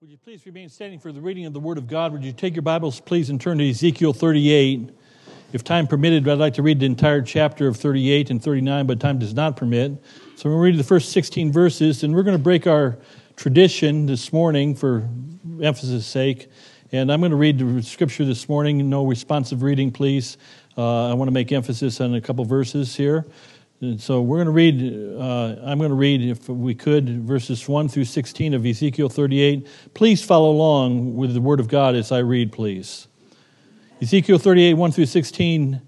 Would you please remain standing for the reading of the Word of God? Would you take your Bibles, please, and turn to Ezekiel 38? If time permitted, I'd like to read the entire chapter of 38 and 39, but time does not permit. So I'm going to read the first 16 verses, and we're going to break our tradition this morning for emphasis' sake. And I'm going to read the scripture this morning. No responsive reading, please. Uh, I want to make emphasis on a couple verses here. And so we're going to read, uh, I'm going to read, if we could, verses 1 through 16 of Ezekiel 38. Please follow along with the Word of God as I read, please. Ezekiel 38, 1 through 16,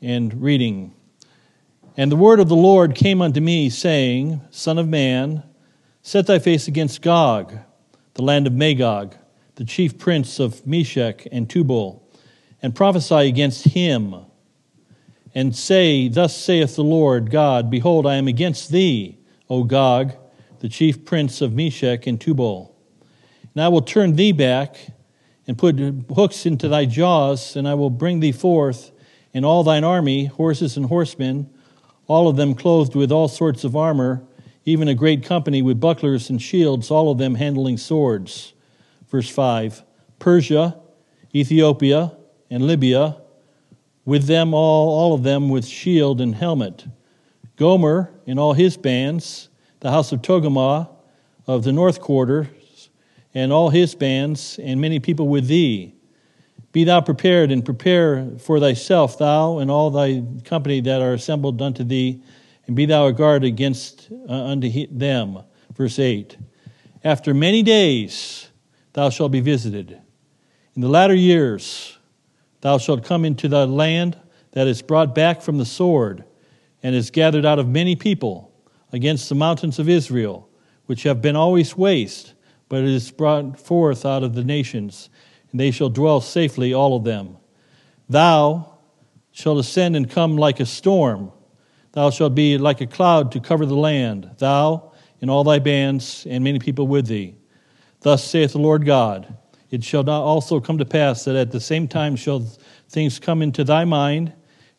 and reading. And the word of the Lord came unto me, saying, Son of man, set thy face against Gog, the land of Magog, the chief prince of Meshech and Tubal, and prophesy against him and say, Thus saith the Lord God, Behold, I am against thee, O Gog, the chief prince of Meshech and Tubal. And I will turn thee back and put hooks into thy jaws, and I will bring thee forth, and all thine army, horses and horsemen, all of them clothed with all sorts of armor, even a great company with bucklers and shields, all of them handling swords. Verse 5 Persia, Ethiopia, and Libya with them all, all of them with shield and helmet. Gomer and all his bands, the house of Togarmah of the north quarter, and all his bands, and many people with thee. Be thou prepared and prepare for thyself, thou and all thy company that are assembled unto thee, and be thou a guard against uh, unto them. Verse 8 After many days thou shalt be visited. In the latter years, Thou shalt come into the land that is brought back from the sword, and is gathered out of many people, against the mountains of Israel, which have been always waste, but it is brought forth out of the nations, and they shall dwell safely, all of them. Thou shalt ascend and come like a storm. Thou shalt be like a cloud to cover the land, thou and all thy bands, and many people with thee. Thus saith the Lord God. It shall not also come to pass that at the same time shall things come into thy mind,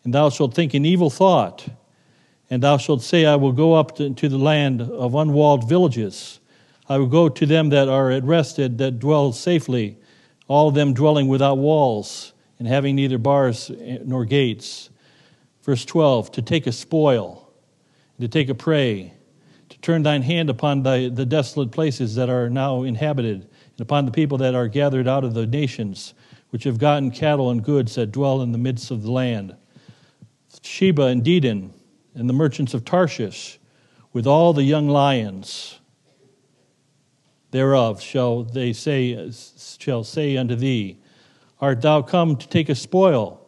and thou shalt think an evil thought, and thou shalt say, I will go up to, the land of unwalled villages. I will go to them that are at rest, that dwell safely, all of them dwelling without walls, and having neither bars eh, nor gates. Verse 12 To take a spoil, to take a prey, to turn thine hand upon thy, the desolate places that are now inhabited upon the people that are gathered out of the nations, which have gotten cattle and goods that dwell in the midst of the land. Sheba and Dedan, and the merchants of Tarshish, with all the young lions thereof shall they say shall say unto thee, Art thou come to take a spoil?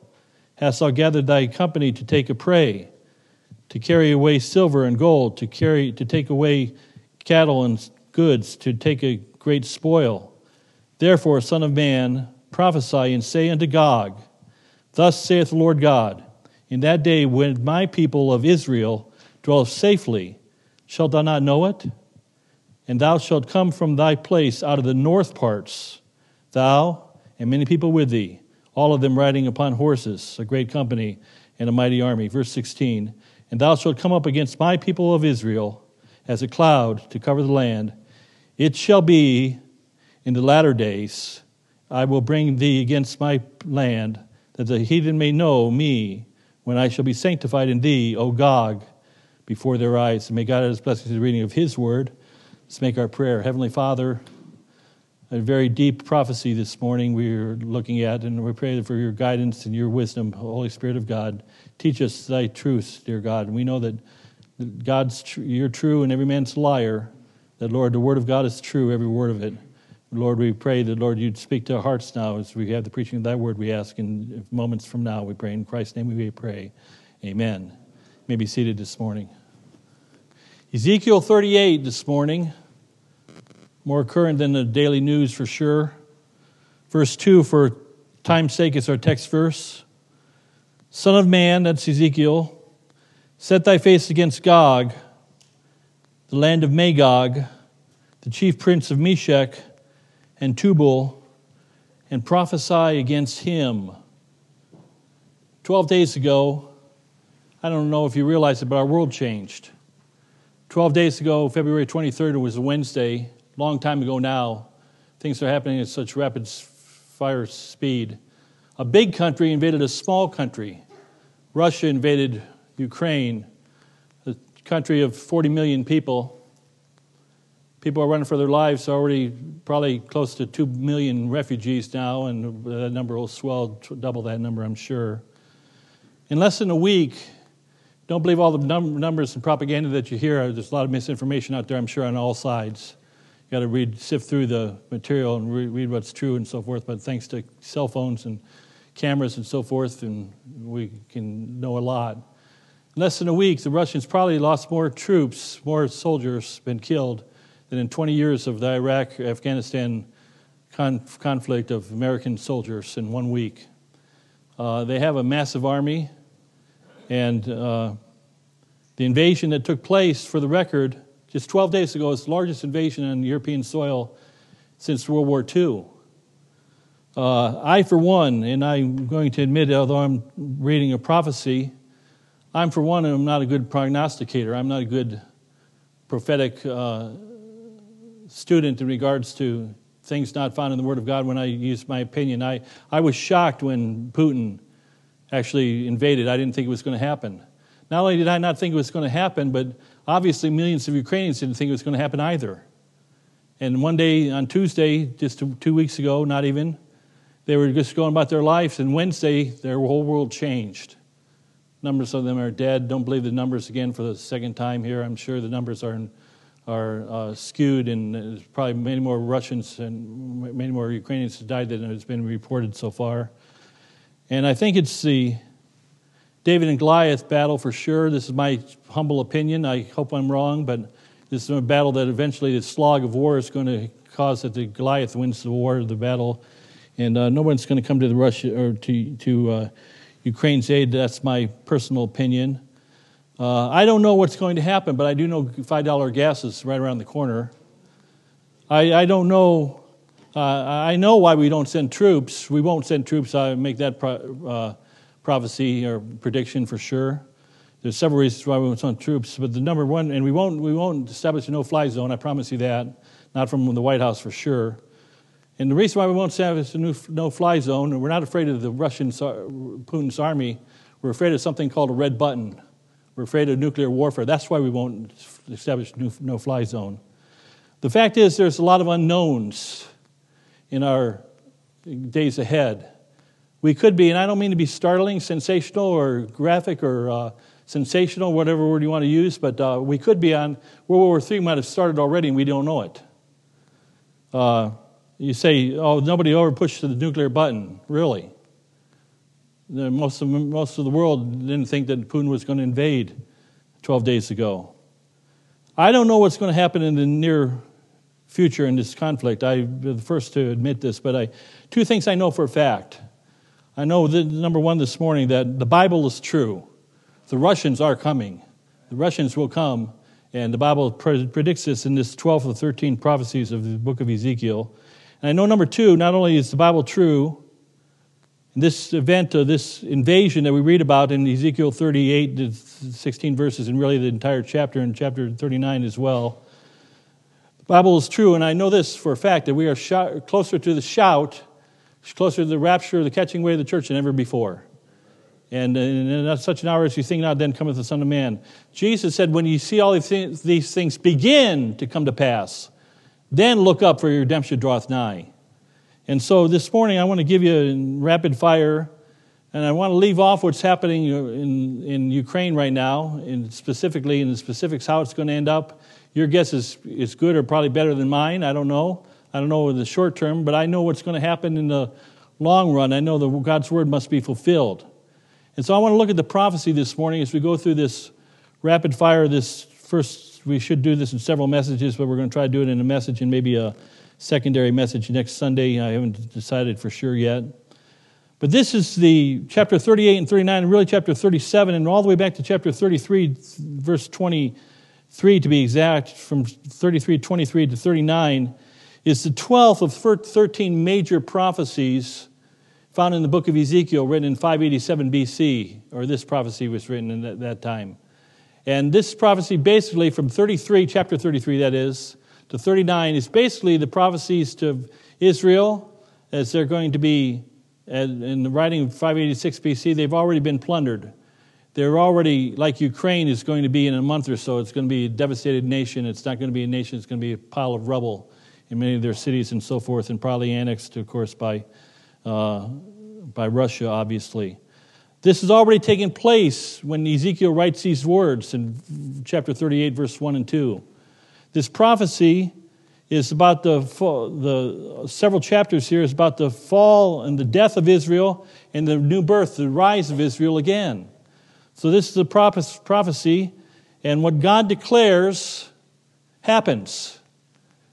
Hast thou gathered thy company to take a prey, to carry away silver and gold, to carry to take away cattle and goods, to take a great spoil. Therefore, Son of Man, prophesy and say unto Gog, Thus saith the Lord God, In that day when my people of Israel dwell safely, shalt thou not know it? And thou shalt come from thy place out of the north parts, thou and many people with thee, all of them riding upon horses, a great company and a mighty army. Verse 16 And thou shalt come up against my people of Israel as a cloud to cover the land it shall be in the latter days, I will bring thee against my land, that the heathen may know me when I shall be sanctified in thee, O Gog, before their eyes. And may God add his blessings to the reading of his word. Let's make our prayer. Heavenly Father, a very deep prophecy this morning we are looking at, and we pray for your guidance and your wisdom, Holy Spirit of God. Teach us thy truths, dear God. And we know that God's tr- you're true and every man's liar that, Lord, the Word of God is true, every word of it. Lord, we pray that, Lord, you'd speak to our hearts now as we have the preaching of that word, we ask in moments from now. We pray in Christ's name we pray. Amen. You may be seated this morning. Ezekiel 38 this morning, more current than the daily news for sure. Verse 2, for time's sake, is our text verse. Son of man, that's Ezekiel, set thy face against Gog the land of Magog, the chief prince of Meshech and Tubal, and prophesy against him. Twelve days ago, I don't know if you realize it, but our world changed. Twelve days ago, February 23rd, it was a Wednesday, long time ago now, things are happening at such rapid fire speed. A big country invaded a small country. Russia invaded Ukraine, country of 40 million people. People are running for their lives, already probably close to 2 million refugees now, and that number will swell, double that number, I'm sure. In less than a week, don't believe all the num- numbers and propaganda that you hear. There's a lot of misinformation out there, I'm sure, on all sides. You got to read, sift through the material and re- read what's true and so forth. But thanks to cell phones and cameras and so forth, and we can know a lot. In less than a week, the Russians probably lost more troops, more soldiers been killed than in 20 years of the Iraq Afghanistan conflict of American soldiers in one week. Uh, they have a massive army, and uh, the invasion that took place, for the record, just 12 days ago, is the largest invasion on European soil since World War II. Uh, I, for one, and I'm going to admit, although I'm reading a prophecy, I'm, for one, I'm not a good prognosticator. I'm not a good prophetic uh, student in regards to things not found in the Word of God when I use my opinion. I, I was shocked when Putin actually invaded. I didn't think it was going to happen. Not only did I not think it was going to happen, but obviously millions of Ukrainians didn't think it was going to happen either. And one day on Tuesday, just two weeks ago, not even, they were just going about their lives, and Wednesday, their whole world changed. Numbers of them are dead. Don't believe the numbers again for the second time here. I'm sure the numbers are, are uh, skewed, and there's probably many more Russians and many more Ukrainians have died than has been reported so far. And I think it's the David and Goliath battle for sure. This is my humble opinion. I hope I'm wrong, but this is a battle that eventually the slog of war is going to cause that the Goliath wins the war, the battle and uh, no one's going to come to the Russia or to to uh, Ukraine's aid. That's my personal opinion. Uh, I don't know what's going to happen, but I do know five dollar gas is right around the corner. I, I don't know. Uh, I know why we don't send troops. We won't send troops. I make that pro- uh, prophecy or prediction for sure. There's several reasons why we won't send troops, but the number one, and we won't we won't establish a no-fly zone. I promise you that. Not from the White House for sure. And the reason why we won't establish a new no fly zone, and we're not afraid of the Russian, Putin's army, we're afraid of something called a red button. We're afraid of nuclear warfare. That's why we won't establish no fly zone. The fact is, there's a lot of unknowns in our days ahead. We could be, and I don't mean to be startling, sensational, or graphic, or uh, sensational, whatever word you want to use, but uh, we could be on World War III might have started already and we don't know it. Uh, you say, oh, nobody ever pushed the nuclear button. Really? Most of, most of the world didn't think that Putin was going to invade 12 days ago. I don't know what's going to happen in the near future in this conflict. I'm the first to admit this, but I, two things I know for a fact. I know, that, number one, this morning, that the Bible is true. The Russians are coming. The Russians will come, and the Bible predicts this in this 12 or 13 prophecies of the book of Ezekiel. And I know number two, not only is the Bible true, this event, uh, this invasion that we read about in Ezekiel 38 to 16 verses, and really the entire chapter in chapter 39 as well. The Bible is true, and I know this for a fact that we are closer to the shout, closer to the rapture, the catching away of the church than ever before. And in such an hour as you think not, then cometh the Son of Man. Jesus said, When you see all these things begin to come to pass, then look up, for your redemption draweth nigh. And so this morning, I want to give you in rapid fire, and I want to leave off what's happening in, in Ukraine right now, and specifically in the specifics how it's going to end up. Your guess is, is good or probably better than mine. I don't know. I don't know in the short term, but I know what's going to happen in the long run. I know that God's word must be fulfilled. And so I want to look at the prophecy this morning as we go through this rapid fire, this first we should do this in several messages, but we're going to try to do it in a message and maybe a secondary message next Sunday. I haven't decided for sure yet. But this is the chapter 38 and 39, and really chapter 37, and all the way back to chapter 33, verse 23 to be exact, from 33, 23 to 39, is the 12th of 13 major prophecies found in the book of Ezekiel, written in 587 BC, or this prophecy was written that, that time. And this prophecy, basically, from 33, chapter 33, that is, to 39, is basically the prophecies to Israel, as they're going to be, in the writing of 586 BC, they've already been plundered. They're already, like Ukraine is going to be in a month or so, it's going to be a devastated nation. It's not going to be a nation, it's going to be a pile of rubble in many of their cities and so forth, and probably annexed, of course, by, uh, by Russia, obviously. This has already taken place when Ezekiel writes these words in chapter 38, verse 1 and 2. This prophecy is about the, the several chapters here is about the fall and the death of Israel and the new birth, the rise of Israel again. So this is a prophecy, and what God declares happens.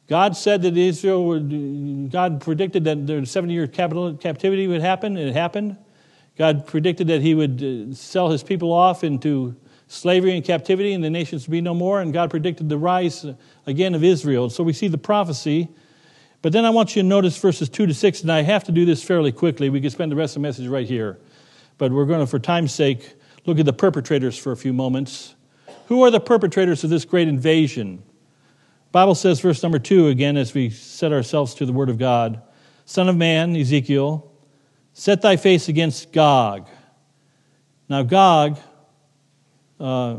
God said that Israel would, God predicted that the 70 year captivity would happen, and it happened. God predicted that He would uh, sell His people off into slavery and captivity, and the nations would be no more. And God predicted the rise uh, again of Israel. So we see the prophecy. But then I want you to notice verses 2 to 6, and I have to do this fairly quickly. We could spend the rest of the message right here. But we're going to, for time's sake, look at the perpetrators for a few moments. Who are the perpetrators of this great invasion? Bible says, verse number 2, again, as we set ourselves to the Word of God Son of man, Ezekiel, Set thy face against Gog. Now, Gog, uh,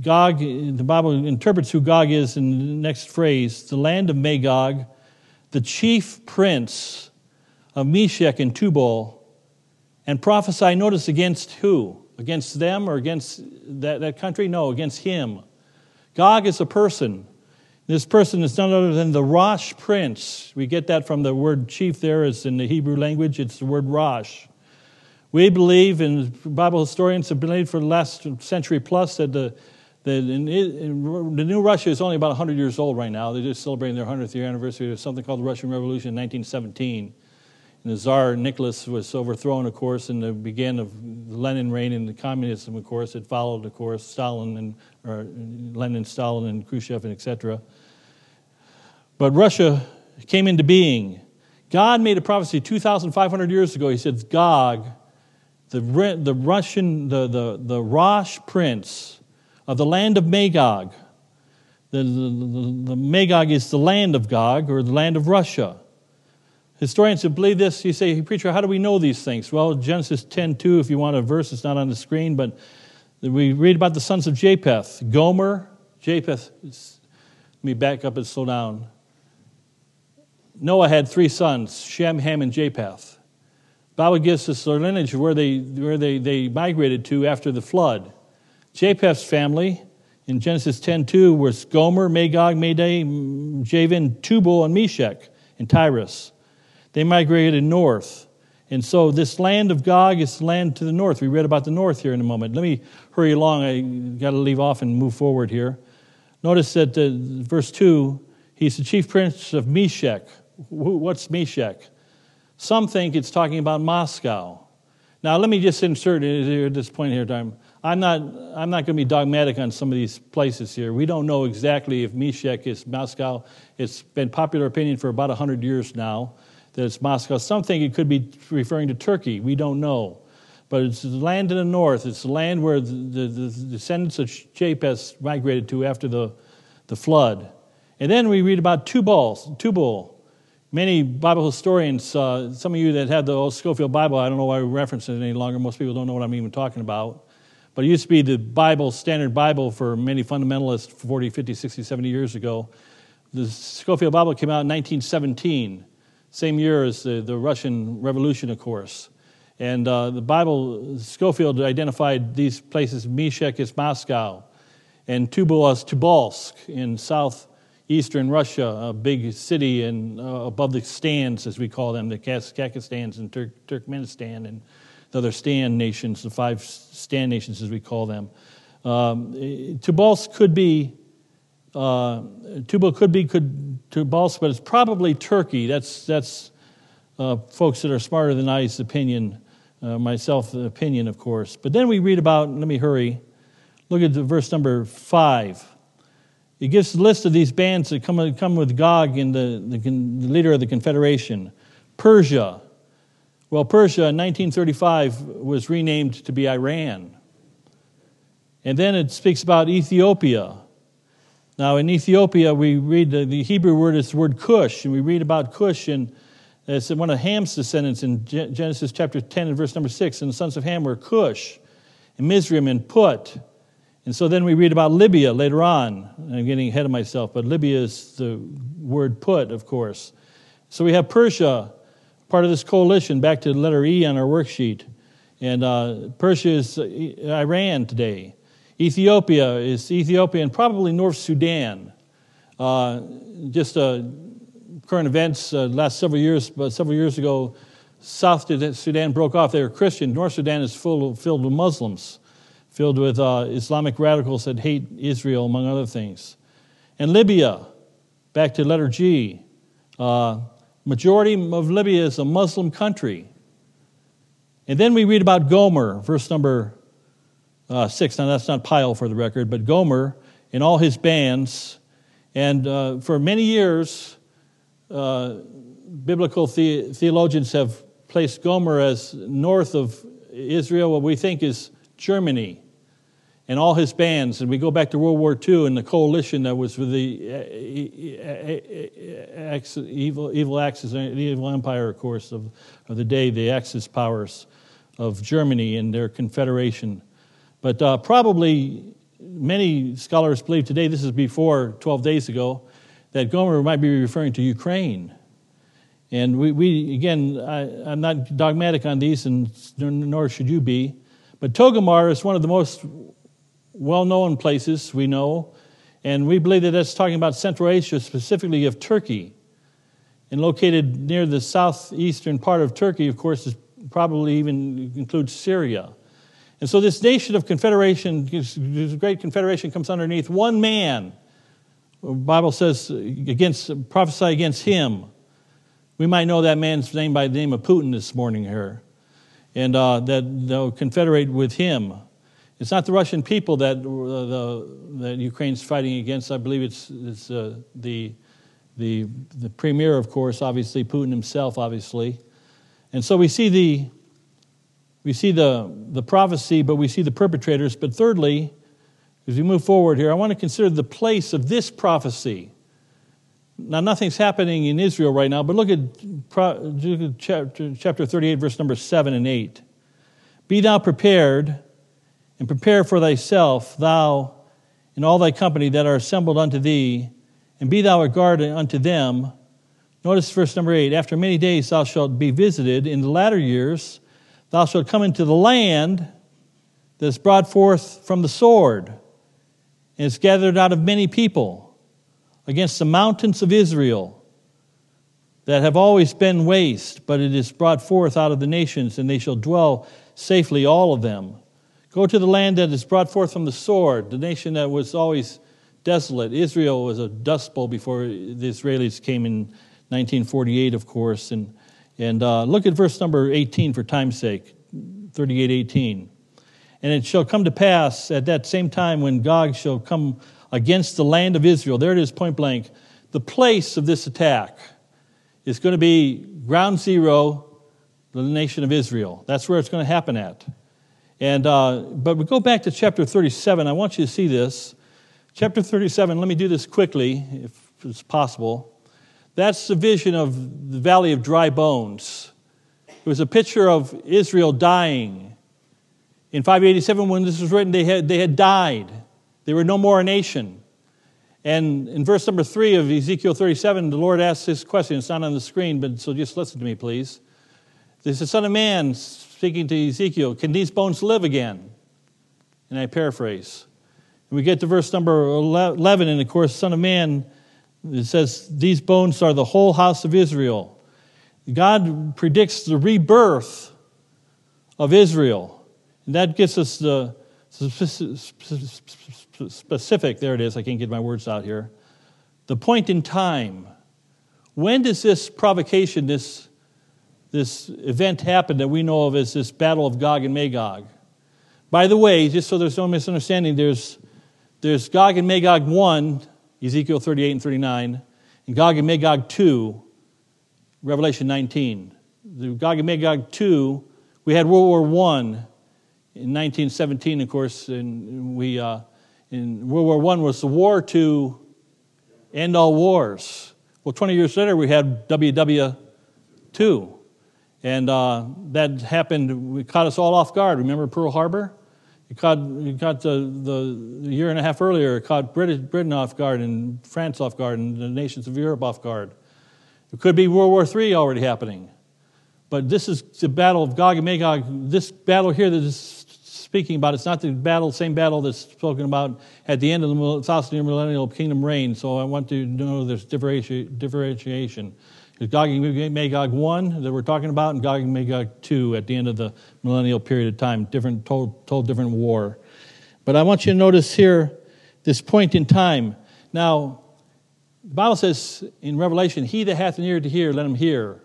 Gog, the Bible interprets who Gog is in the next phrase the land of Magog, the chief prince of Meshech and Tubal, and prophesy, notice, against who? Against them or against that, that country? No, against him. Gog is a person. This person is none other than the Rosh prince. We get that from the word chief there, is in the Hebrew language, it's the word Rosh. We believe, and Bible historians have believed for the last century plus, that the, the, the new Russia is only about 100 years old right now. They're just celebrating their 100th year anniversary of something called the Russian Revolution in 1917. And the Tsar Nicholas was overthrown, of course, and the began of the Lenin reign and the communism, of course. It followed, of course, Stalin and or Lenin, Stalin, and Khrushchev, and etc. But Russia came into being. God made a prophecy 2,500 years ago. He said, Gog, the, the Russian, the, the, the Rosh prince of the land of Magog, the, the, the, Magog is the land of Gog or the land of Russia. Historians who believe this, you say, preacher, how do we know these things? Well, Genesis 10 2, if you want a verse, it's not on the screen, but we read about the sons of Japheth. Gomer, Japheth, let me back up and slow down. Noah had three sons, Shem, Ham, and Japheth. Bible gives us their lineage where they, where they, they migrated to after the flood. Japheth's family in Genesis 10.2 was Gomer, Magog, Madai, Javan, Tubal, and Meshech in Tiras. They migrated north. And so this land of Gog is land to the north. We read about the north here in a moment. Let me hurry along. I got to leave off and move forward here. Notice that uh, verse 2, he's the chief prince of Meshech. What's Meshech? Some think it's talking about Moscow. Now, let me just insert it at this point here. I'm not, I'm not going to be dogmatic on some of these places here. We don't know exactly if Meshech is Moscow. It's been popular opinion for about 100 years now that it's Moscow. Some think it could be referring to Turkey. We don't know. But it's the land in the north. It's the land where the, the, the descendants of Japheth migrated to after the, the flood. And then we read about Tubal, Tubal Many Bible historians, uh, some of you that had the old Scofield Bible, I don't know why we reference it any longer. Most people don't know what I'm even talking about. But it used to be the Bible, standard Bible for many fundamentalists 40, 50, 60, 70 years ago. The Scofield Bible came out in 1917, same year as the, the Russian Revolution, of course. And uh, the Bible, Scofield identified these places Meshech is Moscow, and Tubal as Tobolsk in south eastern Russia, a big city and uh, above the stands, as we call them, the Kazakhstans and Turk- Turkmenistan and the other stand nations, the five stand nations, as we call them. Um, Tobolsk could be, uh, Tubal could be could, Tobolsk, but it's probably Turkey. That's, that's uh, folks that are smarter than I's opinion, uh, myself, opinion, of course. But then we read about, let me hurry, look at the verse number five. He gives a list of these bands that come, come with Gog and the, the, the leader of the Confederation. Persia. Well, Persia in 1935 was renamed to be Iran. And then it speaks about Ethiopia. Now, in Ethiopia, we read the, the Hebrew word is the word Cush, and we read about Cush, and it's one of Ham's descendants in Genesis chapter 10 and verse number 6. And the sons of Ham were Cush, and Mizraim, and Put. And so then we read about Libya later on. I'm getting ahead of myself, but Libya is the word Put, of course. So we have Persia, part of this coalition, back to letter E on our worksheet. And uh, Persia is uh, Iran today. Ethiopia is Ethiopia and probably North Sudan. Uh, just uh, current events, uh, last several years, but several years ago, South Sudan broke off. They were Christian. North Sudan is full, filled with Muslims, filled with uh, Islamic radicals that hate Israel, among other things. And Libya, back to letter G. Uh, majority of Libya is a Muslim country. And then we read about Gomer, verse number uh, 6. Now, that's not Pyle for the record, but Gomer and all his bands. And uh, for many years, uh, biblical the- theologians have placed Gomer as north of Israel, what we think is Germany, and all his bands. And we go back to World War II and the coalition that was with the uh, uh, uh, evil, evil Axis, the evil empire, of course, of, of the day, the Axis powers of Germany and their confederation. But uh, probably many scholars believe today, this is before 12 days ago, that Gomer might be referring to Ukraine. And we, we again, I, am not dogmatic on these, and nor should you be. But Togomar is one of the most well known places we know, and we believe that that's talking about Central Asia, specifically of Turkey. And located near the southeastern part of Turkey, of course, is probably even includes Syria. And so this nation of confederation, this great confederation comes underneath one man. The Bible says against prophesy against him. We might know that man's name by the name of Putin this morning here. And uh, that they'll confederate with him. It's not the Russian people that, uh, that Ukraine's fighting against. I believe it's, it's uh, the, the, the premier, of course, obviously, Putin himself, obviously. And so we see the we see the, the prophecy, but we see the perpetrators. But thirdly, as we move forward here, I want to consider the place of this prophecy. Now, nothing's happening in Israel right now, but look at chapter, chapter 38, verse number 7 and 8. Be thou prepared, and prepare for thyself, thou and all thy company that are assembled unto thee, and be thou a guard unto them. Notice verse number 8 After many days thou shalt be visited in the latter years Thou shalt come into the land that is brought forth from the sword, and is gathered out of many people against the mountains of Israel that have always been waste, but it is brought forth out of the nations, and they shall dwell safely, all of them. Go to the land that is brought forth from the sword, the nation that was always desolate. Israel was a dust bowl before the Israelis came in 1948, of course, and and uh, look at verse number 18 for time's sake, 38 18. And it shall come to pass at that same time when Gog shall come against the land of Israel. There it is, point blank. The place of this attack is going to be ground zero, the nation of Israel. That's where it's going to happen at. And, uh, but we go back to chapter 37. I want you to see this. Chapter 37, let me do this quickly, if it's possible. That's the vision of the valley of dry bones. It was a picture of Israel dying. In 587, when this was written, they had, they had died. They were no more a nation. And in verse number three of Ezekiel 37, the Lord asks this question. It's not on the screen, but so just listen to me, please. This is Son of Man speaking to Ezekiel, Can these bones live again? And I paraphrase. And we get to verse number 11, and of course, Son of Man it says, These bones are the whole house of Israel. God predicts the rebirth of Israel. And that gets us the specific, there it is, I can't get my words out here. The point in time. When does this provocation, this, this event happened that we know of as this battle of Gog and Magog? By the way, just so there's no misunderstanding, there's, there's Gog and Magog 1, Ezekiel 38 and 39, and Gog and Magog 2, Revelation 19. The Gog and Magog 2, we had World War I in 1917, of course, and we, uh, in World War I was the war to end all wars. Well, 20 years later, we had WW2. And uh, that happened, it caught us all off guard. Remember Pearl Harbor? It caught, it caught the, the, year and a half earlier, it caught British, Britain off guard and France off guard and the nations of Europe off guard. It could be World War III already happening. But this is the battle of Gog and Magog. This battle here that is speaking about, it's not the battle, same battle that's spoken about at the end of the thousand year millennial kingdom reign. So I want to know there's differentiation. Gog and Magog 1 that we're talking about, and Gog and Magog 2 at the end of the millennial period of time, different, total different war. But I want you to notice here this point in time. Now, the Bible says in Revelation, He that hath an ear to hear, let him hear,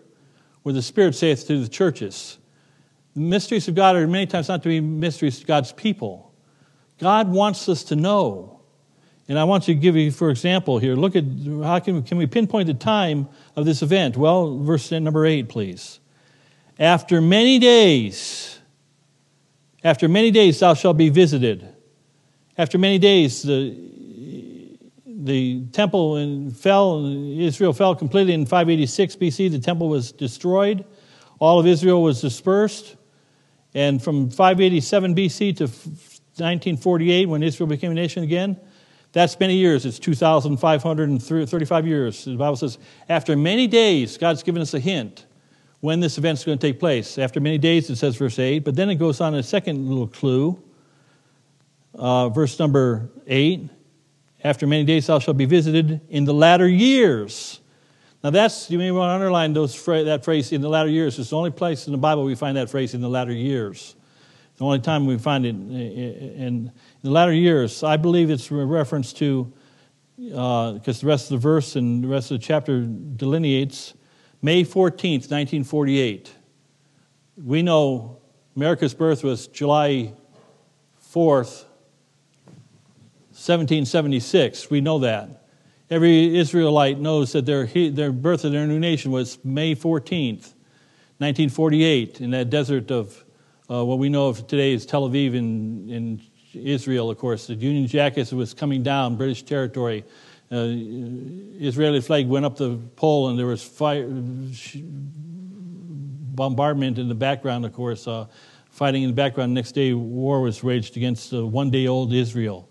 where the Spirit saith to the churches. The mysteries of God are many times not to be mysteries to God's people. God wants us to know. And I want to give you, for example, here, look at how can, can we pinpoint the time of this event? Well, verse number eight, please. After many days, after many days thou shalt be visited. After many days, the, the temple fell, Israel fell completely in 586 BC. The temple was destroyed. All of Israel was dispersed. And from 587 BC to 1948, when Israel became a nation again, that's many years. It's 2,535 years. The Bible says, after many days, God's given us a hint when this event's going to take place. After many days, it says verse 8, but then it goes on a second little clue. Uh, verse number 8 After many days, thou shalt be visited in the latter years. Now, that's, you may want to underline those, that phrase in the latter years. It's the only place in the Bible we find that phrase in the latter years. The only time we find it in, the latter years. I believe it's a reference to, because uh, the rest of the verse and the rest of the chapter delineates May 14th, 1948. We know America's birth was July 4th, 1776. We know that. Every Israelite knows that their, their birth of their new nation was May 14th, 1948, in that desert of uh, what we know of today as Tel Aviv in, in Israel, of course. The Union Jack as it was coming down, British territory. Uh, Israeli flag went up the pole, and there was fire, bombardment in the background, of course, uh, fighting in the background. next day, war was waged against uh, one day old Israel.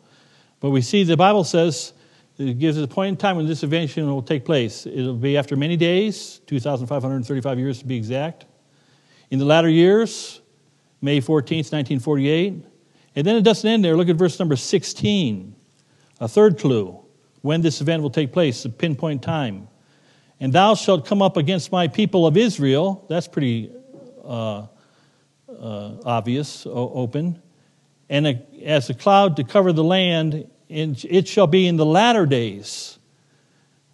But we see the Bible says it gives us a point in time when this invasion will take place. It'll be after many days, 2,535 years to be exact. In the latter years, May 14th, 1948. And then it doesn't end there. Look at verse number 16. A third clue when this event will take place, the pinpoint time. And thou shalt come up against my people of Israel. That's pretty uh, uh, obvious, open. And a, as a cloud to cover the land it shall be in the latter days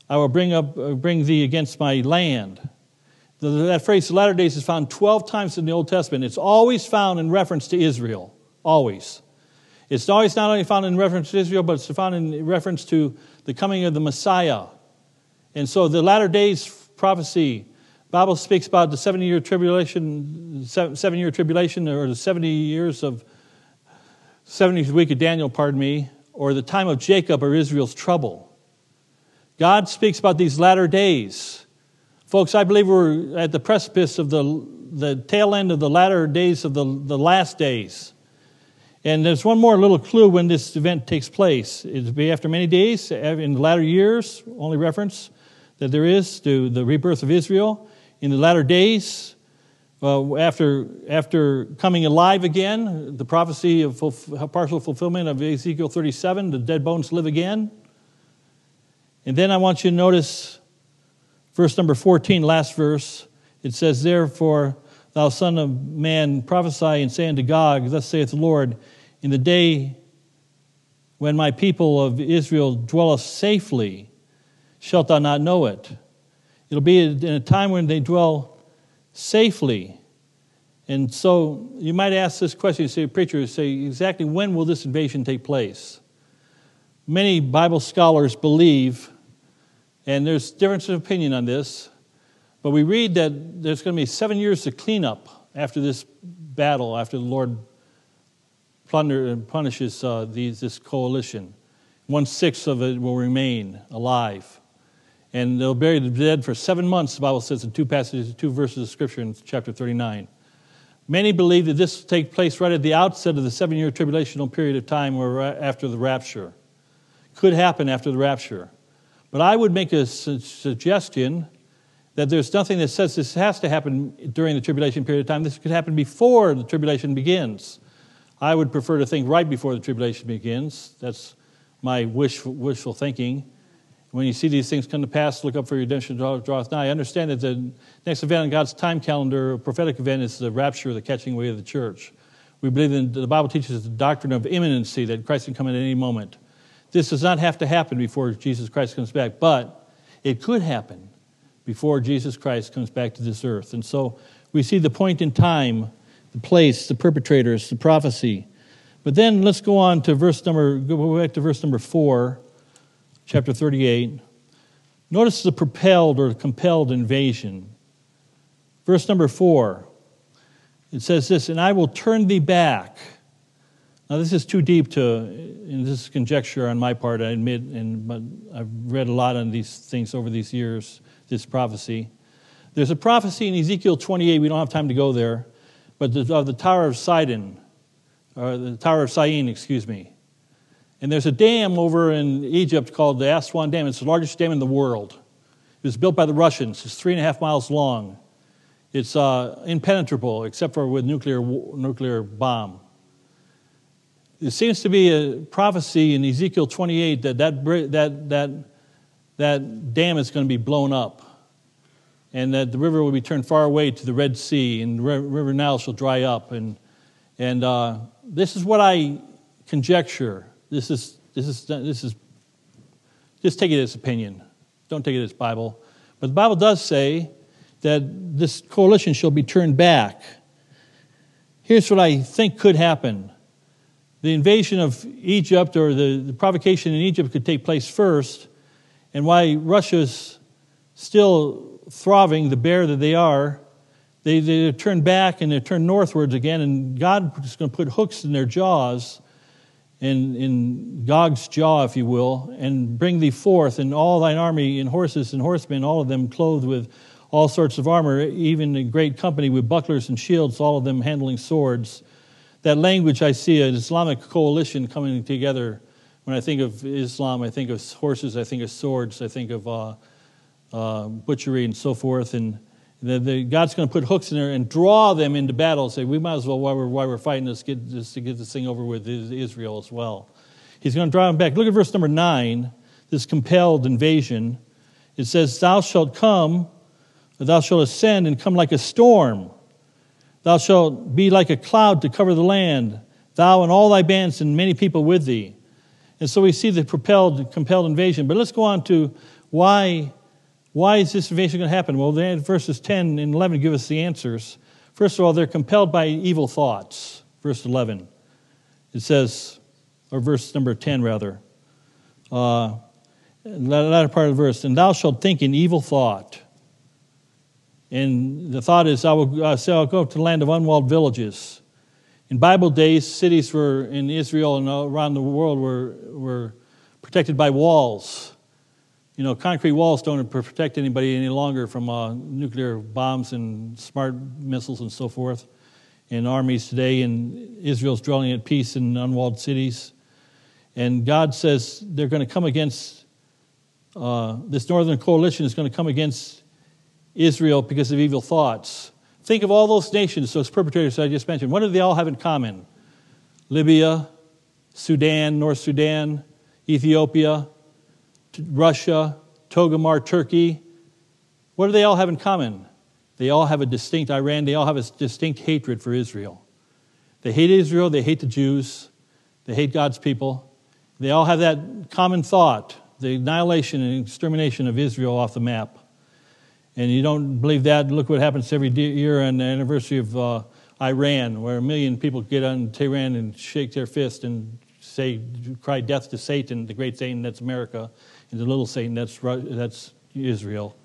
I will bring, up, uh, bring thee against my land. That phrase, the latter days, is found 12 times in the Old Testament. It's always found in reference to Israel. Always. It's always not only found in reference to Israel, but it's found in reference to the coming of the Messiah. And so the latter days prophecy, Bible speaks about the 70 year tribulation, seven year tribulation, or the 70 years of 70th week of Daniel, pardon me, or the time of Jacob or Israel's trouble. God speaks about these latter days. Folks, I believe we're at the precipice of the, the tail end of the latter days of the, the last days. And there's one more little clue when this event takes place. It'll be after many days, in the latter years, only reference that there is to the rebirth of Israel. In the latter days, uh, after, after coming alive again, the prophecy of partial fulfillment of Ezekiel 37, the dead bones live again. And then I want you to notice verse number 14, last verse. It says, Therefore, thou son of man, prophesy and say unto Gog, Thus saith the Lord, in the day when my people of Israel dwelleth safely, shalt thou not know it. It'll be in a time when they dwell safely. And so you might ask this question, you say, preacher, say, exactly when will this invasion take place? Many Bible scholars believe, and there's difference of opinion on this, but we read that there's going to be seven years of cleanup after this battle, after the Lord plunder, punishes uh, these, this coalition. One sixth of it will remain alive. And they'll bury the dead for seven months, the Bible says in two passages, two verses of Scripture in chapter 39. Many believe that this will take place right at the outset of the seven year tribulational period of time or after the rapture. Could happen after the rapture. But I would make a su- suggestion that there's nothing that says this has to happen during the tribulation period of time. This could happen before the tribulation begins. I would prefer to think right before the tribulation begins. That's my wish, wishful thinking. When you see these things come to pass, look up for your redemption draweth nigh. I understand that the next event in God's time calendar, a prophetic event, is the rapture, the catching away of the church. We believe that the Bible teaches the doctrine of imminency, that Christ can come at any moment. This does not have to happen before Jesus Christ comes back, but it could happen before Jesus Christ comes back to this earth. And so we see the point in time, the place, the perpetrators, the prophecy. But then let's go on to verse number, go back to verse number four, chapter 38. Notice the propelled or compelled invasion. Verse number four, it says this, and I will turn thee back. Now, this is too deep to, and this is conjecture on my part, I admit, and but I've read a lot on these things over these years this prophecy. There's a prophecy in Ezekiel 28, we don't have time to go there, but of the Tower of Sidon, or the Tower of Syene, excuse me. And there's a dam over in Egypt called the Aswan Dam. It's the largest dam in the world. It was built by the Russians. It's three and a half miles long. It's uh, impenetrable except for with nuclear nuclear bomb. It seems to be a prophecy in Ezekiel 28 that that, that, that that dam is going to be blown up and that the river will be turned far away to the Red Sea and the river Nile shall dry up. And, and uh, this is what I conjecture. This is, this, is, this is, just take it as opinion. Don't take it as Bible. But the Bible does say that this coalition shall be turned back. Here's what I think could happen. The invasion of Egypt or the, the provocation in Egypt could take place first, and why Russia's still thriving, the bear that they are, they, they turn back and they turn northwards again, and God is going to put hooks in their jaws, in, in Gog's jaw, if you will, and bring thee forth, and all thine army, and horses and horsemen, all of them clothed with all sorts of armor, even a great company with bucklers and shields, all of them handling swords. That language I see, an Islamic coalition coming together when I think of Islam, I think of horses, I think of swords, I think of uh, uh, butchery and so forth. And the, the, God's going to put hooks in there and draw them into battle. Say, we might as well, while we're, while we're fighting this, get to get this thing over with Israel as well. He's going to draw them back. Look at verse number nine, this compelled invasion. It says, Thou shalt come, thou shalt ascend and come like a storm. Thou shalt be like a cloud to cover the land, thou and all thy bands and many people with thee. And so we see the propelled, compelled invasion. But let's go on to why, why is this invasion going to happen? Well, verses 10 and 11 give us the answers. First of all, they're compelled by evil thoughts. Verse 11. It says, or verse number 10 rather, uh, the latter part of the verse, and thou shalt think an evil thought. And the thought is, I will say, I'll go to the land of unwalled villages. In Bible days, cities were in Israel and around the world were, were protected by walls. You know, concrete walls don't protect anybody any longer from uh, nuclear bombs and smart missiles and so forth. And armies today, and Israel's dwelling at peace in unwalled cities. And God says they're going to come against, uh, this northern coalition is going to come against Israel because of evil thoughts. Think of all those nations, those perpetrators I just mentioned. What do they all have in common? Libya, Sudan, North Sudan, Ethiopia, Russia, Togomar, Turkey. What do they all have in common? They all have a distinct Iran, they all have a distinct hatred for Israel. They hate Israel, they hate the Jews, they hate God's people. They all have that common thought the annihilation and extermination of Israel off the map and you don't believe that, look what happens every year on the anniversary of uh, Iran, where a million people get on Tehran and shake their fist and say, cry death to Satan, the great Satan, that's America, and the little Satan, that's, that's Israel.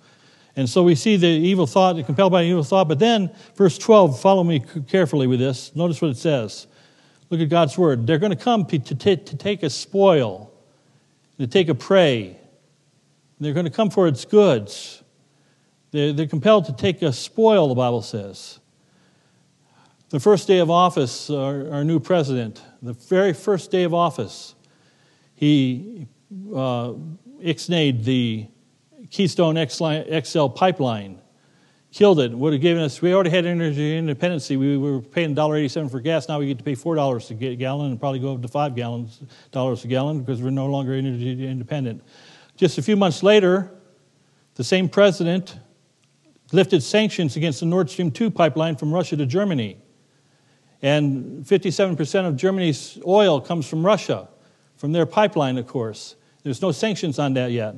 And so we see the evil thought, compelled by evil thought. But then, verse 12, follow me carefully with this. Notice what it says. Look at God's word. They're going to come to, to, to take a spoil. to take a prey. They're going to come for its goods. They're, they're compelled to take a spoil, the Bible says. The first day of office, our, our new president, the very first day of office, he uh, ixnayed the Keystone XL pipeline, killed it, would have given us, we already had energy independence. We were paying $1.87 for gas. Now we get to pay $4 a gallon and probably go up to 5 gallons, dollars a gallon because we're no longer energy independent. Just a few months later, the same president lifted sanctions against the Nord Stream 2 pipeline from Russia to Germany. And 57% of Germany's oil comes from Russia, from their pipeline, of course. There's no sanctions on that yet.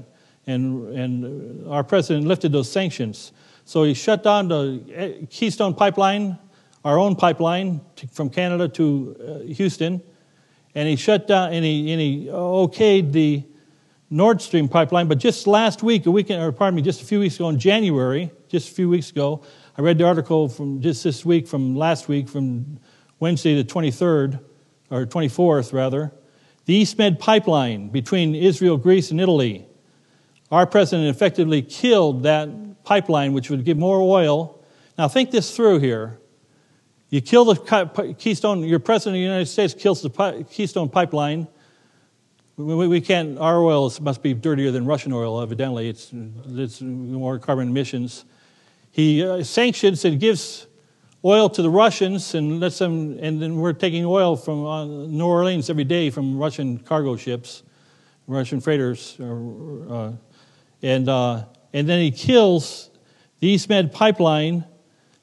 And, and our president lifted those sanctions. So he shut down the Keystone pipeline, our own pipeline to, from Canada to uh, Houston. And he shut down and he, and he okayed the Nord Stream pipeline. But just last week, a weekend, or pardon me, just a few weeks ago in January, just a few weeks ago, I read the article from just this week, from last week, from Wednesday the 23rd, or 24th rather. The East Med pipeline between Israel, Greece, and Italy. Our president effectively killed that pipeline, which would give more oil. Now, think this through here. You kill the Keystone, your president of the United States kills the Keystone pipeline. We, can't, our oil must be dirtier than Russian oil, evidently. It's, it's more carbon emissions. He uh, sanctions and gives oil to the Russians and lets them, and then we're taking oil from uh, New Orleans every day from Russian cargo ships, Russian freighters. Uh, and, uh, and then he kills the East Med pipeline.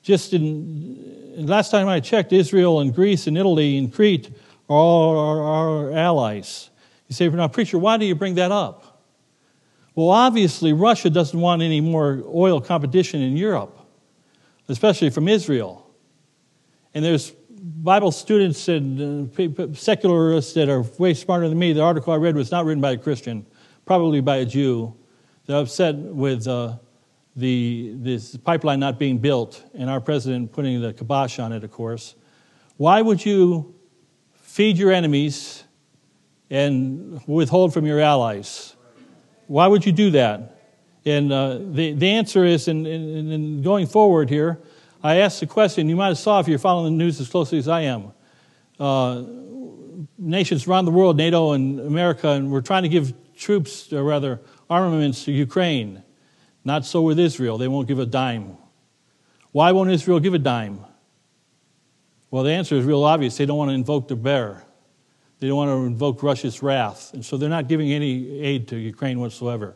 Just in, last time I checked, Israel and Greece and Italy and Crete are all our, our allies. You say, now, preacher, why do you bring that up? Well, obviously, Russia doesn't want any more oil competition in Europe, especially from Israel. And there's Bible students and uh, secularists that are way smarter than me. The article I read was not written by a Christian, probably by a Jew. They're upset with uh, the, this pipeline not being built and our president putting the kibosh on it, of course. Why would you feed your enemies and withhold from your allies. Why would you do that? And uh, the, the answer is, in, in, in, going forward here, I asked the question, you might have saw if you're following the news as closely as I am. Uh, nations around the world, NATO and America, and we're trying to give troops, or rather armaments to Ukraine. Not so with Israel. They won't give a dime. Why won't Israel give a dime? Well, the answer is real obvious. They don't want to invoke the bear. They don't want to invoke Russia's wrath. And so they're not giving any aid to Ukraine whatsoever.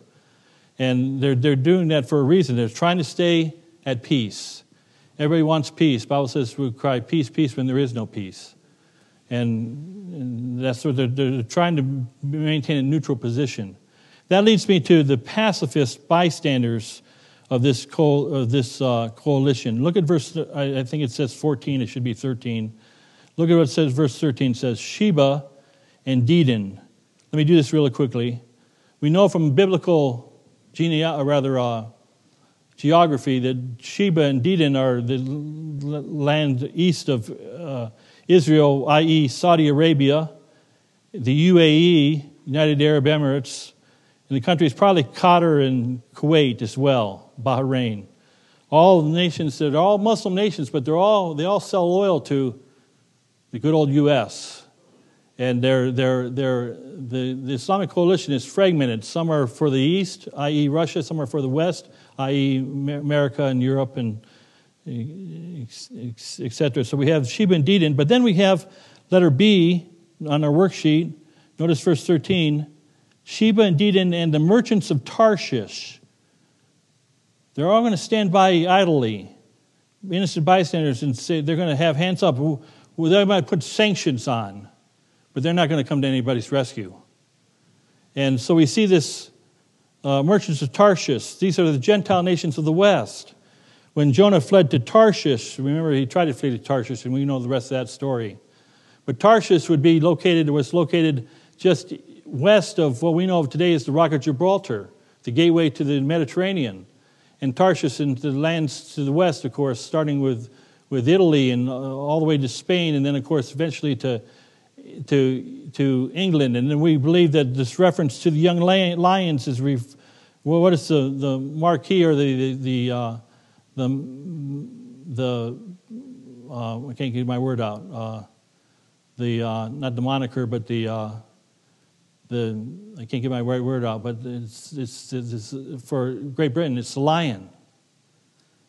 And they're, they're doing that for a reason. They're trying to stay at peace. Everybody wants peace. The Bible says we cry peace, peace when there is no peace. And, and that's what they're, they're trying to maintain a neutral position. That leads me to the pacifist bystanders of this, co- of this uh, coalition. Look at verse, I, I think it says 14, it should be 13. Look at what it says, verse 13 says, Sheba and Dedan. Let me do this really quickly. We know from biblical genea- or rather, uh, geography that Sheba and Dedan are the land east of uh, Israel, i.e., Saudi Arabia, the UAE, United Arab Emirates, and the countries probably Qatar and Kuwait as well, Bahrain. All nations that are all Muslim nations, but they're all they all sell oil to the good old U.S and they're, they're, they're, the, the Islamic coalition is fragmented. Some are for the East, i.e., Russia, some are for the West, i.e., America and Europe, and etc. So we have Sheba and Dedan, but then we have letter B on our worksheet. Notice verse 13 Sheba and Dedan and the merchants of Tarshish. They're all going to stand by idly, innocent bystanders, and say they're going to have hands up. Well, They might put sanctions on but they're not going to come to anybody's rescue. And so we see this uh, merchants of Tarshish. These are the Gentile nations of the West. When Jonah fled to Tarshish, remember he tried to flee to Tarshish, and we know the rest of that story. But Tarshish would be located, was located just west of what we know of today as the Rock of Gibraltar, the gateway to the Mediterranean. And Tarshish and the lands to the west, of course, starting with, with Italy and uh, all the way to Spain, and then, of course, eventually to to, to England. And then we believe that this reference to the young lions is, ref, well, what is the, the marquee or the, the, the, uh, the, the uh, I can't get my word out. Uh, the, uh, not the moniker, but the, uh, the, I can't get my right word out, but it's, it's, it's, for Great Britain, it's the lion.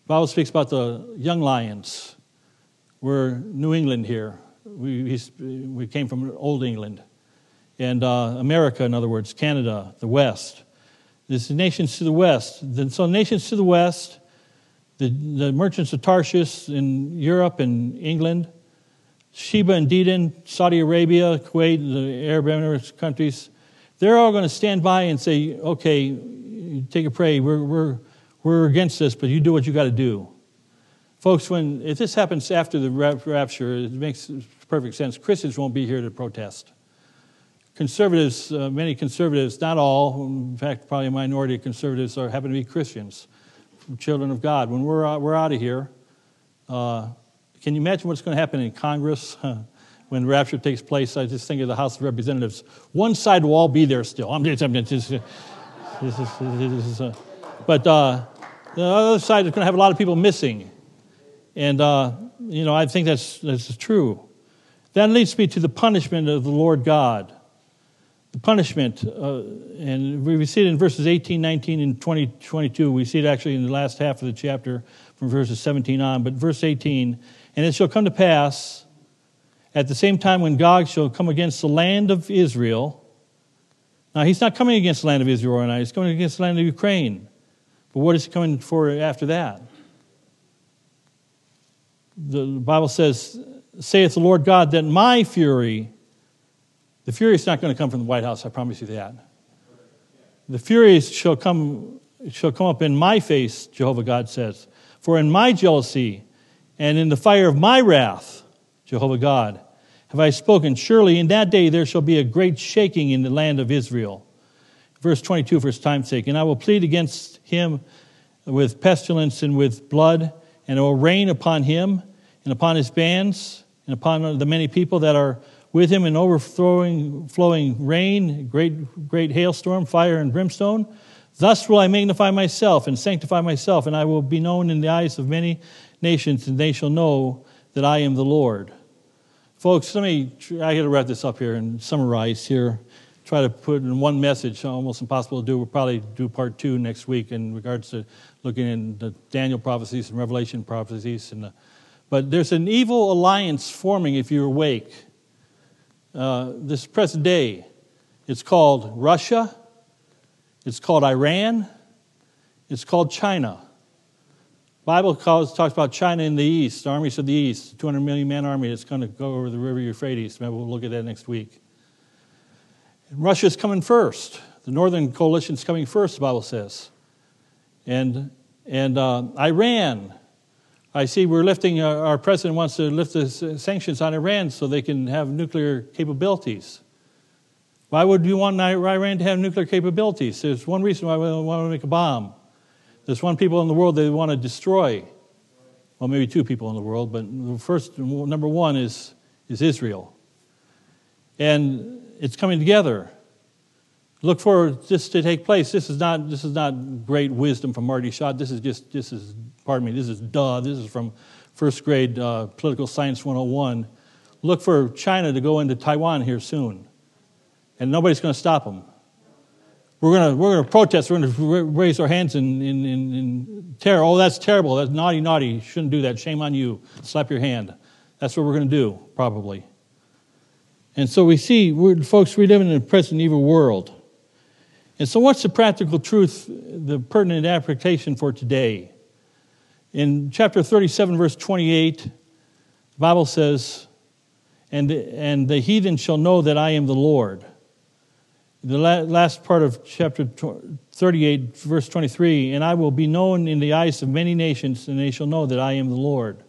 The Bible speaks about the young lions. We're New England here. We, we came from Old England. And uh, America, in other words, Canada, the West. There's the nations to the West. Then, So, nations to the West, the, the merchants of Tarshish in Europe and England, Sheba and Dedan, Saudi Arabia, Kuwait, the Arab Emirates countries, they're all going to stand by and say, okay, take a pray. We're, we're, we're against this, but you do what you got to do. Folks, when if this happens after the rapture, it makes perfect sense. Christians won't be here to protest. Conservatives, uh, many conservatives, not all, in fact, probably a minority of conservatives are happen to be Christians, children of God. When we're, we're out of here, uh, can you imagine what's going to happen in Congress when rapture takes place? I just think of the House of Representatives. One side will all be there still. I'm just, I'm just, this is, this is, uh, but uh, the other side is going to have a lot of people missing. And, uh, you know, I think that's, that's true. That leads me to the punishment of the Lord God. The punishment, uh, and we see it in verses 18, 19, and 20, 22. We see it actually in the last half of the chapter from verses 17 on. But verse 18, and it shall come to pass at the same time when Gog shall come against the land of Israel. Now, he's not coming against the land of Israel right now, he's coming against the land of Ukraine. But what is he coming for after that? The Bible says, saith the Lord God, that my fury, the fury is not going to come from the White House, I promise you that. The fury shall come, shall come up in my face, Jehovah God says. For in my jealousy and in the fire of my wrath, Jehovah God, have I spoken. Surely in that day there shall be a great shaking in the land of Israel. Verse 22 for his time's sake. And I will plead against him with pestilence and with blood, and it will rain upon him and upon his bands and upon the many people that are with him in overflowing flowing rain, great, great hailstorm, fire, and brimstone. Thus will I magnify myself and sanctify myself, and I will be known in the eyes of many nations, and they shall know that I am the Lord. Folks, let me, I got to wrap this up here and summarize here. Try to put in one message, almost impossible to do. We'll probably do part two next week in regards to looking in the Daniel prophecies and Revelation prophecies. And the, but there's an evil alliance forming if you're awake. Uh, this present day, it's called Russia, it's called Iran, it's called China. Bible calls, talks about China in the east, armies of the east, 200 million man army that's going to go over the river Euphrates. Maybe we'll look at that next week. And Russia's coming first. The northern coalition's coming first, the Bible says. And, and uh, Iran, I see we're lifting, uh, our president wants to lift the sanctions on Iran so they can have nuclear capabilities. Why would you want Iran to have nuclear capabilities? There's one reason why we want to make a bomb. There's one people in the world they want to destroy. Well, maybe two people in the world, but the first, number one is, is Israel. And it's coming together. Look for this to take place. This is not, this is not great wisdom from Marty Shott. This is just, this is, pardon me, this is duh. This is from first grade uh, political science 101. Look for China to go into Taiwan here soon. And nobody's going to stop them. We're going to, we're to protest. We're going to raise our hands in, in, in, in terror. Oh, that's terrible. That's naughty, naughty. Shouldn't do that. Shame on you. Slap your hand. That's what we're going to do, probably. And so we see, folks, we live in a present evil world. And so, what's the practical truth, the pertinent application for today? In chapter 37, verse 28, the Bible says, and, and the heathen shall know that I am the Lord the last part of chapter 38, verse 23, and I will be known in the eyes of many nations, and they shall know that I am the Lord.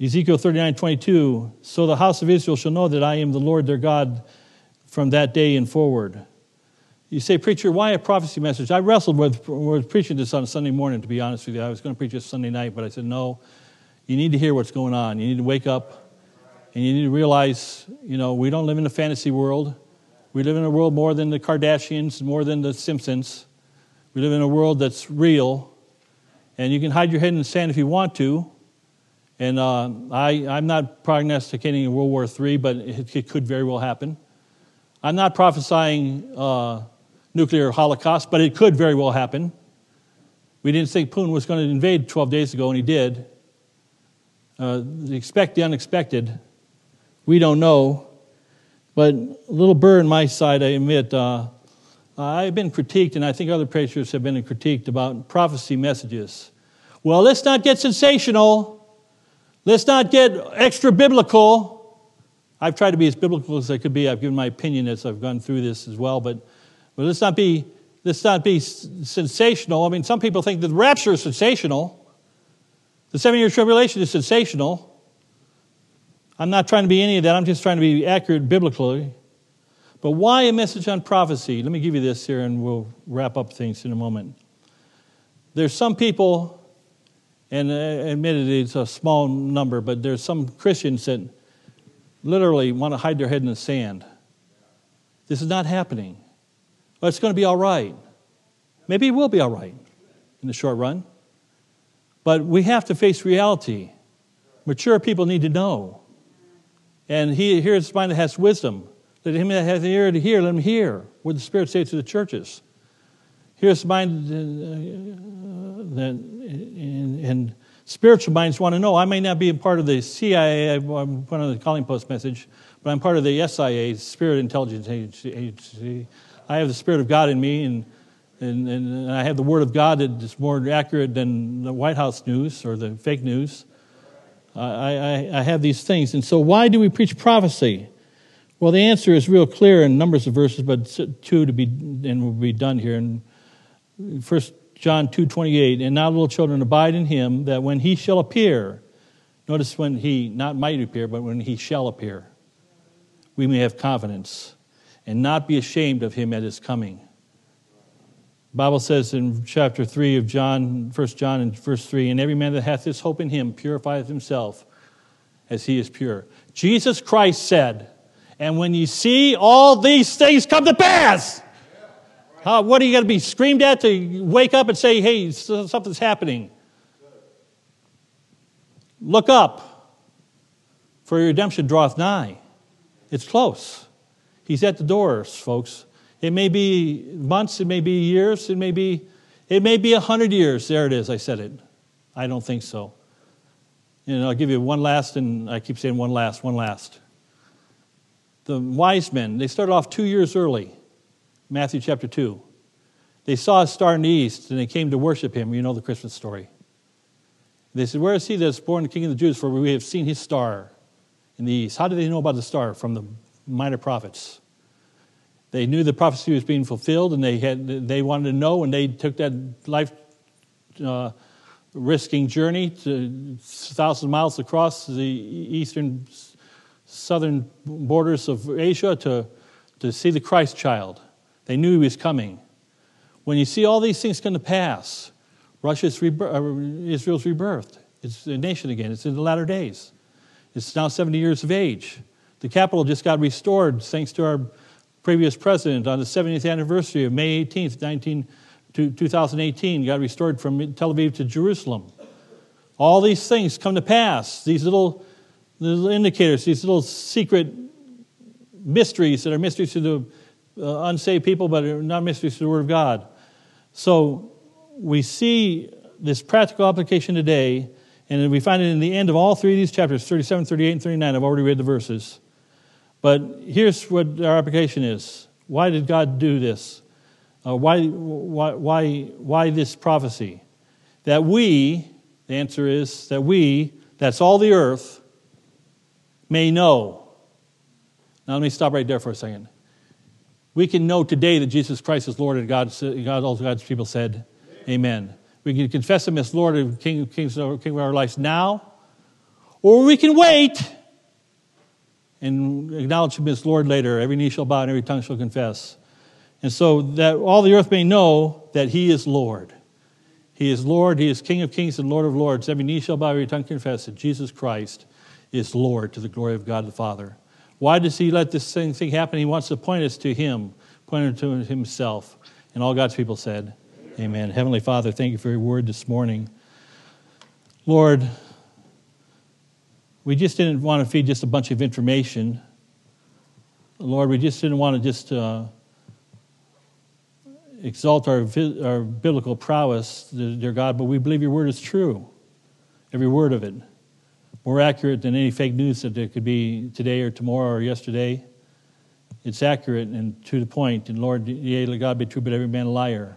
Ezekiel 39, 22, so the house of Israel shall know that I am the Lord their God from that day and forward. You say, Preacher, why a prophecy message? I wrestled with, with preaching this on Sunday morning, to be honest with you. I was going to preach this Sunday night, but I said, No, you need to hear what's going on. You need to wake up And you need to realize, you know, we don't live in a fantasy world. We live in a world more than the Kardashians, more than the Simpsons. We live in a world that's real. And you can hide your head in the sand if you want to. And uh, I, I'm not prognosticating World War III, but it, it, could very well happen. I'm not prophesying uh, nuclear holocaust, but it could very well happen. We didn't think Putin was going to invade 12 days ago, and he did. Uh, expect the unexpected. We don't know. But a little burr in my side, I admit, uh, I've been critiqued, and I think other preachers have been critiqued about prophecy messages. Well, let's not get sensational. Let's not get extra biblical. I've tried to be as biblical as I could be. I've given my opinion as I've gone through this as well, but, but let's not be let's not be sensational. I mean, some people think that the rapture is sensational. The seven year tribulation is sensational. I'm not trying to be any of that. I'm just trying to be accurate biblically. But why a message on prophecy? Let me give you this here and we'll wrap up things in a moment. There's some people, and uh, admittedly it's a small number, but there's some Christians that literally want to hide their head in the sand. This is not happening. Well, it's going to be all right. Maybe it will be all right in the short run. But we have to face reality. Mature people need to know. And he here's the mind that has wisdom. Let him that has the ear to hear, let him hear what the Spirit says to the churches. Here's the mind uh, that, and, and, spiritual minds want to know. I may not be a part of the CIA, I'm part of the calling post message, but I'm part of the SIA, Spirit Intelligence Agency. I have the Spirit of God in me, and, and, and I have the Word of God that is more accurate than the White House news or the fake news. I, I, I have these things. And so, why do we preach prophecy? Well, the answer is real clear in numbers of verses, but two to be, and we'll be done here. In First John 2 28, and now, little children, abide in him, that when he shall appear, notice when he not might appear, but when he shall appear, we may have confidence and not be ashamed of him at his coming. The Bible says in chapter 3 of John, 1 John and verse 3, and every man that hath this hope in him purifieth himself as he is pure. Jesus Christ said, and when you see all these things come to pass, uh, what are you going to be screamed at to wake up and say, hey, something's happening? Look up, for your redemption draweth nigh. It's close. He's at the doors, folks. It may be months, it may be years, it may be it may be a hundred years. There it is. I said it. I don't think so. And I'll give you one last, and I keep saying one last, one last. The wise men, they started off two years early, Matthew chapter 2. They saw a star in the east, and they came to worship him. You know the Christmas story. They said, Where is he that's born the King of the Jews? For we have seen his star in the east. How did they know about the star? From the minor prophets. They knew the prophecy was being fulfilled, and they had they wanted to know, and they took that life uh, risking journey to thousands of miles across the eastern southern borders of Asia to, to see the Christ child. They knew he was coming. When you see all these things come to pass, Russia's rebirth, uh, Israel's rebirthed. It's a nation again. It's in the latter days. It's now 70 years of age. The capital just got restored thanks to our previous president on the 70th anniversary of May 18th, 19, 2018, got restored from Tel Aviv to Jerusalem. All these things come to pass, these little, little indicators, these little secret mysteries that are mysteries to the uh, unsaved people, but are not mysteries to the Word of God. So we see this practical application today, and we find it in the end of all three of these chapters 37, 38, and 39. I've already read the verses. But here's what our application is why did God do this? Uh, why, why, why, why this prophecy? That we, the answer is that we, that's all the earth, may know. Now let me stop right there for a second. We can know today that Jesus Christ is Lord and God, God all God's people said, Amen. Amen. We can confess Him as Lord and King, King, King of our lives now, or we can wait and acknowledge him as Lord later. Every knee shall bow and every tongue shall confess. And so that all the earth may know that he is Lord. He is Lord, he is King of kings and Lord of lords. Every knee shall bow, and every tongue confess that Jesus Christ is Lord to the glory of God the Father. Why does he let this thing, thing happen? He wants to point us to him, point us to himself. And all God's people said, Amen. Amen. Heavenly Father, thank you for your word this morning. Lord, we just didn't want to feed just a bunch of information. Lord, we just didn't want to just uh, exalt our, our biblical prowess, dear God, but we believe your word is true, every word of it. More accurate than any fake news that there could be today or tomorrow or yesterday. It's accurate and to the point. And Lord, yea, let God be true, but every man a liar.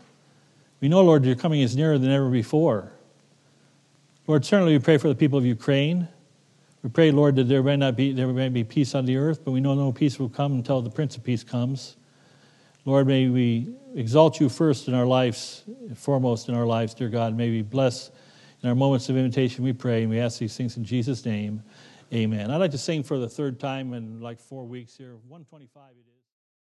We know, Lord, your coming is nearer than ever before. Lord, certainly we pray for the people of Ukraine. We pray, Lord, that there may not be there may be peace on the earth, but we know no peace will come until the Prince of Peace comes. Lord, may we exalt you first in our lives, foremost in our lives, dear God. May we bless in our moments of invitation, we pray, and we ask these things in Jesus' name. Amen. I'd like to sing for the third time in like four weeks here. 125 it is.